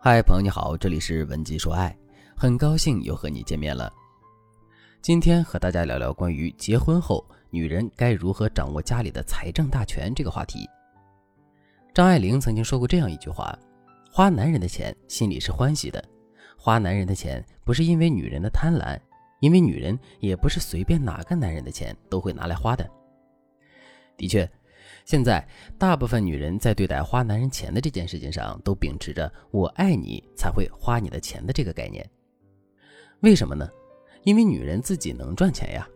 嗨，朋友你好，这里是文姬说爱，很高兴又和你见面了。今天和大家聊聊关于结婚后女人该如何掌握家里的财政大权这个话题。张爱玲曾经说过这样一句话：花男人的钱心里是欢喜的，花男人的钱不是因为女人的贪婪，因为女人也不是随便哪个男人的钱都会拿来花的。的确。现在，大部分女人在对待花男人钱的这件事情上，都秉持着“我爱你才会花你的钱”的这个概念。为什么呢？因为女人自己能赚钱呀。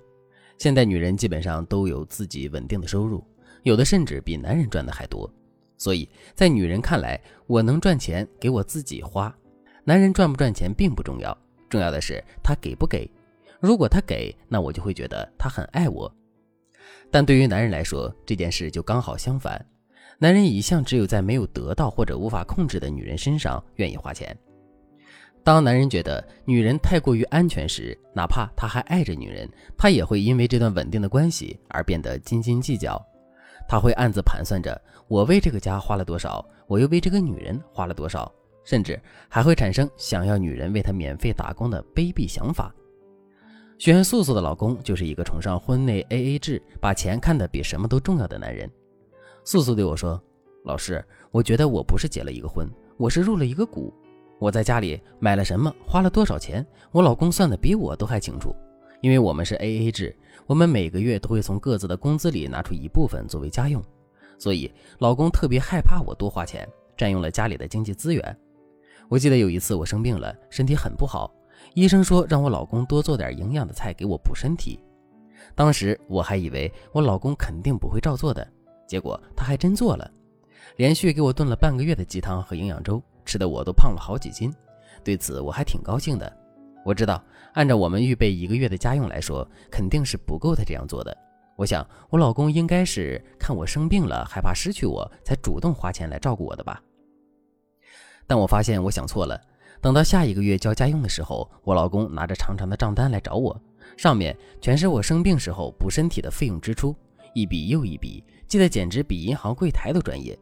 现代女人基本上都有自己稳定的收入，有的甚至比男人赚的还多。所以在女人看来，我能赚钱给我自己花，男人赚不赚钱并不重要，重要的是他给不给。如果他给，那我就会觉得他很爱我。但对于男人来说，这件事就刚好相反。男人一向只有在没有得到或者无法控制的女人身上愿意花钱。当男人觉得女人太过于安全时，哪怕他还爱着女人，他也会因为这段稳定的关系而变得斤斤计较。他会暗自盘算着：我为这个家花了多少，我又为这个女人花了多少，甚至还会产生想要女人为他免费打工的卑鄙想法。选素素的老公就是一个崇尚婚内 AA 制，把钱看得比什么都重要的男人。素素对我说：“老师，我觉得我不是结了一个婚，我是入了一个股。我在家里买了什么，花了多少钱，我老公算的比我都还清楚。因为我们是 AA 制，我们每个月都会从各自的工资里拿出一部分作为家用，所以老公特别害怕我多花钱，占用了家里的经济资源。我记得有一次我生病了，身体很不好。”医生说让我老公多做点营养的菜给我补身体，当时我还以为我老公肯定不会照做的，结果他还真做了，连续给我炖了半个月的鸡汤和营养粥，吃的我都胖了好几斤。对此我还挺高兴的。我知道按照我们预备一个月的家用来说，肯定是不够他这样做的。我想我老公应该是看我生病了，害怕失去我，才主动花钱来照顾我的吧。但我发现我想错了。等到下一个月交家用的时候，我老公拿着长长的账单来找我，上面全是我生病时候补身体的费用支出，一笔又一笔，记得简直比银行柜台都专业。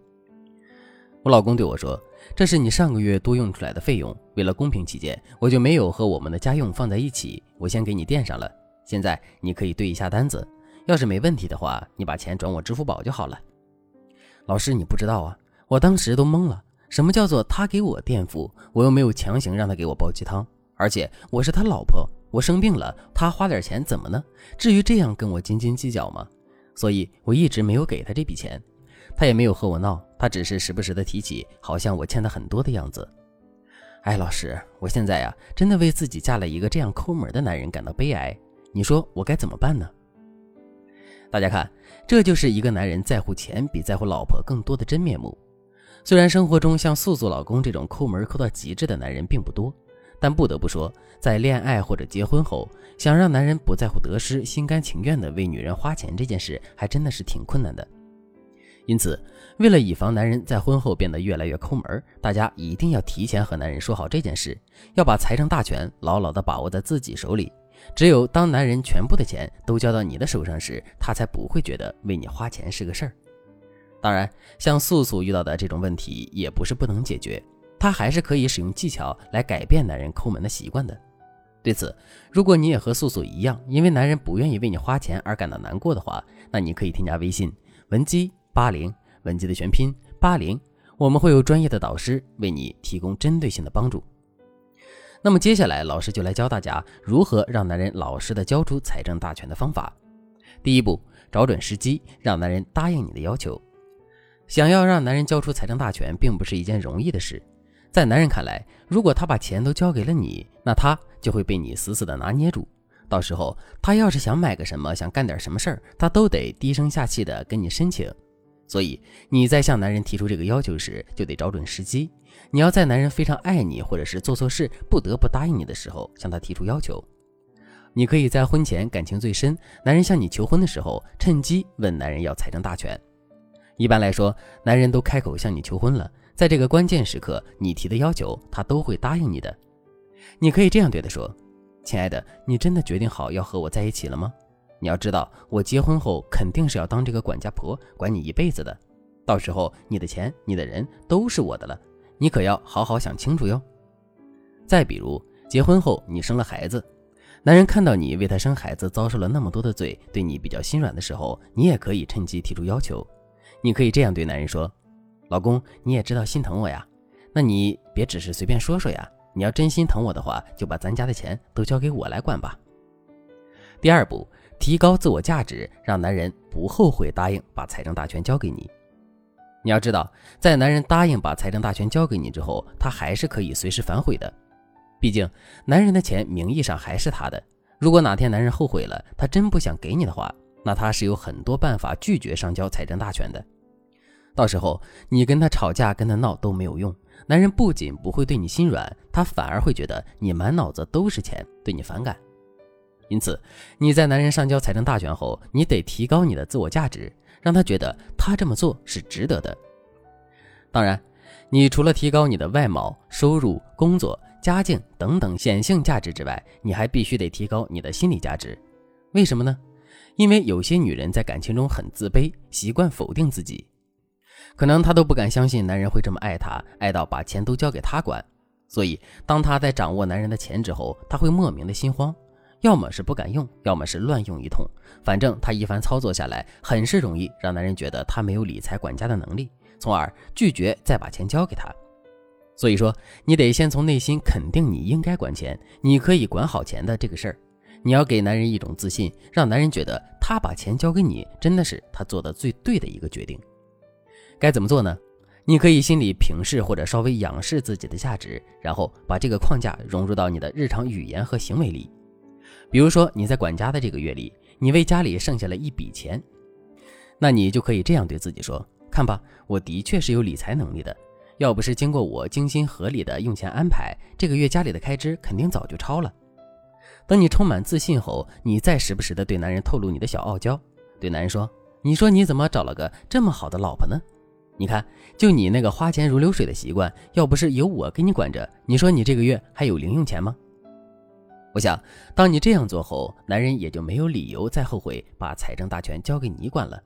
我老公对我说：“这是你上个月多用出来的费用，为了公平起见，我就没有和我们的家用放在一起，我先给你垫上了。现在你可以对一下单子，要是没问题的话，你把钱转我支付宝就好了。”老师，你不知道啊，我当时都懵了。什么叫做他给我垫付？我又没有强行让他给我煲鸡汤，而且我是他老婆，我生病了，他花点钱怎么呢？至于这样跟我斤斤计较吗？所以我一直没有给他这笔钱，他也没有和我闹，他只是时不时的提起，好像我欠他很多的样子。哎，老师，我现在呀，真的为自己嫁了一个这样抠门的男人感到悲哀。你说我该怎么办呢？大家看，这就是一个男人在乎钱比在乎老婆更多的真面目。虽然生活中像素素老公这种抠门抠到极致的男人并不多，但不得不说，在恋爱或者结婚后，想让男人不在乎得失、心甘情愿地为女人花钱这件事，还真的是挺困难的。因此，为了以防男人在婚后变得越来越抠门，大家一定要提前和男人说好这件事，要把财政大权牢牢地把握在自己手里。只有当男人全部的钱都交到你的手上时，他才不会觉得为你花钱是个事儿。当然，像素素遇到的这种问题也不是不能解决，她还是可以使用技巧来改变男人抠门的习惯的。对此，如果你也和素素一样，因为男人不愿意为你花钱而感到难过的话，那你可以添加微信文姬八零，文姬的全拼八零，我们会有专业的导师为你提供针对性的帮助。那么接下来，老师就来教大家如何让男人老实的交出财政大权的方法。第一步，找准时机，让男人答应你的要求。想要让男人交出财政大权，并不是一件容易的事。在男人看来，如果他把钱都交给了你，那他就会被你死死的拿捏住。到时候他要是想买个什么，想干点什么事儿，他都得低声下气的跟你申请。所以你在向男人提出这个要求时，就得找准时机。你要在男人非常爱你，或者是做错事不得不答应你的时候，向他提出要求。你可以在婚前感情最深，男人向你求婚的时候，趁机问男人要财政大权。一般来说，男人都开口向你求婚了，在这个关键时刻，你提的要求他都会答应你的。你可以这样对他说：“亲爱的，你真的决定好要和我在一起了吗？你要知道，我结婚后肯定是要当这个管家婆，管你一辈子的。到时候，你的钱、你的人都是我的了。你可要好好想清楚哟。再比如，结婚后你生了孩子，男人看到你为他生孩子遭受了那么多的罪，对你比较心软的时候，你也可以趁机提出要求。你可以这样对男人说：“老公，你也知道心疼我呀，那你别只是随便说说呀。你要真心疼我的话，就把咱家的钱都交给我来管吧。”第二步，提高自我价值，让男人不后悔答应把财政大权交给你。你要知道，在男人答应把财政大权交给你之后，他还是可以随时反悔的。毕竟，男人的钱名义上还是他的。如果哪天男人后悔了，他真不想给你的话，那他是有很多办法拒绝上交财政大权的。到时候你跟他吵架、跟他闹都没有用。男人不仅不会对你心软，他反而会觉得你满脑子都是钱，对你反感。因此，你在男人上交财政大权后，你得提高你的自我价值。让他觉得他这么做是值得的。当然，你除了提高你的外貌、收入、工作、家境等等显性价值之外，你还必须得提高你的心理价值。为什么呢？因为有些女人在感情中很自卑，习惯否定自己，可能她都不敢相信男人会这么爱她，爱到把钱都交给她管。所以，当她在掌握男人的钱之后，她会莫名的心慌。要么是不敢用，要么是乱用一通，反正他一番操作下来，很是容易让男人觉得他没有理财管家的能力，从而拒绝再把钱交给他。所以说，你得先从内心肯定你应该管钱，你可以管好钱的这个事儿。你要给男人一种自信，让男人觉得他把钱交给你，真的是他做的最对的一个决定。该怎么做呢？你可以心里平视或者稍微仰视自己的价值，然后把这个框架融入到你的日常语言和行为里。比如说你在管家的这个月里，你为家里剩下了一笔钱，那你就可以这样对自己说：“看吧，我的确是有理财能力的。要不是经过我精心合理的用钱安排，这个月家里的开支肯定早就超了。”等你充满自信后，你再时不时的对男人透露你的小傲娇，对男人说：“你说你怎么找了个这么好的老婆呢？你看，就你那个花钱如流水的习惯，要不是有我给你管着，你说你这个月还有零用钱吗？”我想，当你这样做后，男人也就没有理由再后悔把财政大权交给你管了。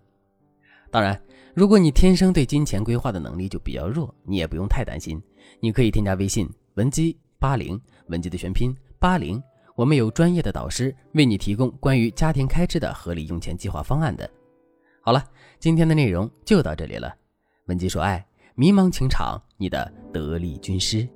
当然，如果你天生对金钱规划的能力就比较弱，你也不用太担心。你可以添加微信文姬八零，文姬的全拼八零，我们有专业的导师为你提供关于家庭开支的合理用钱计划方案的。好了，今天的内容就到这里了。文姬说爱，迷茫情场，你的得力军师。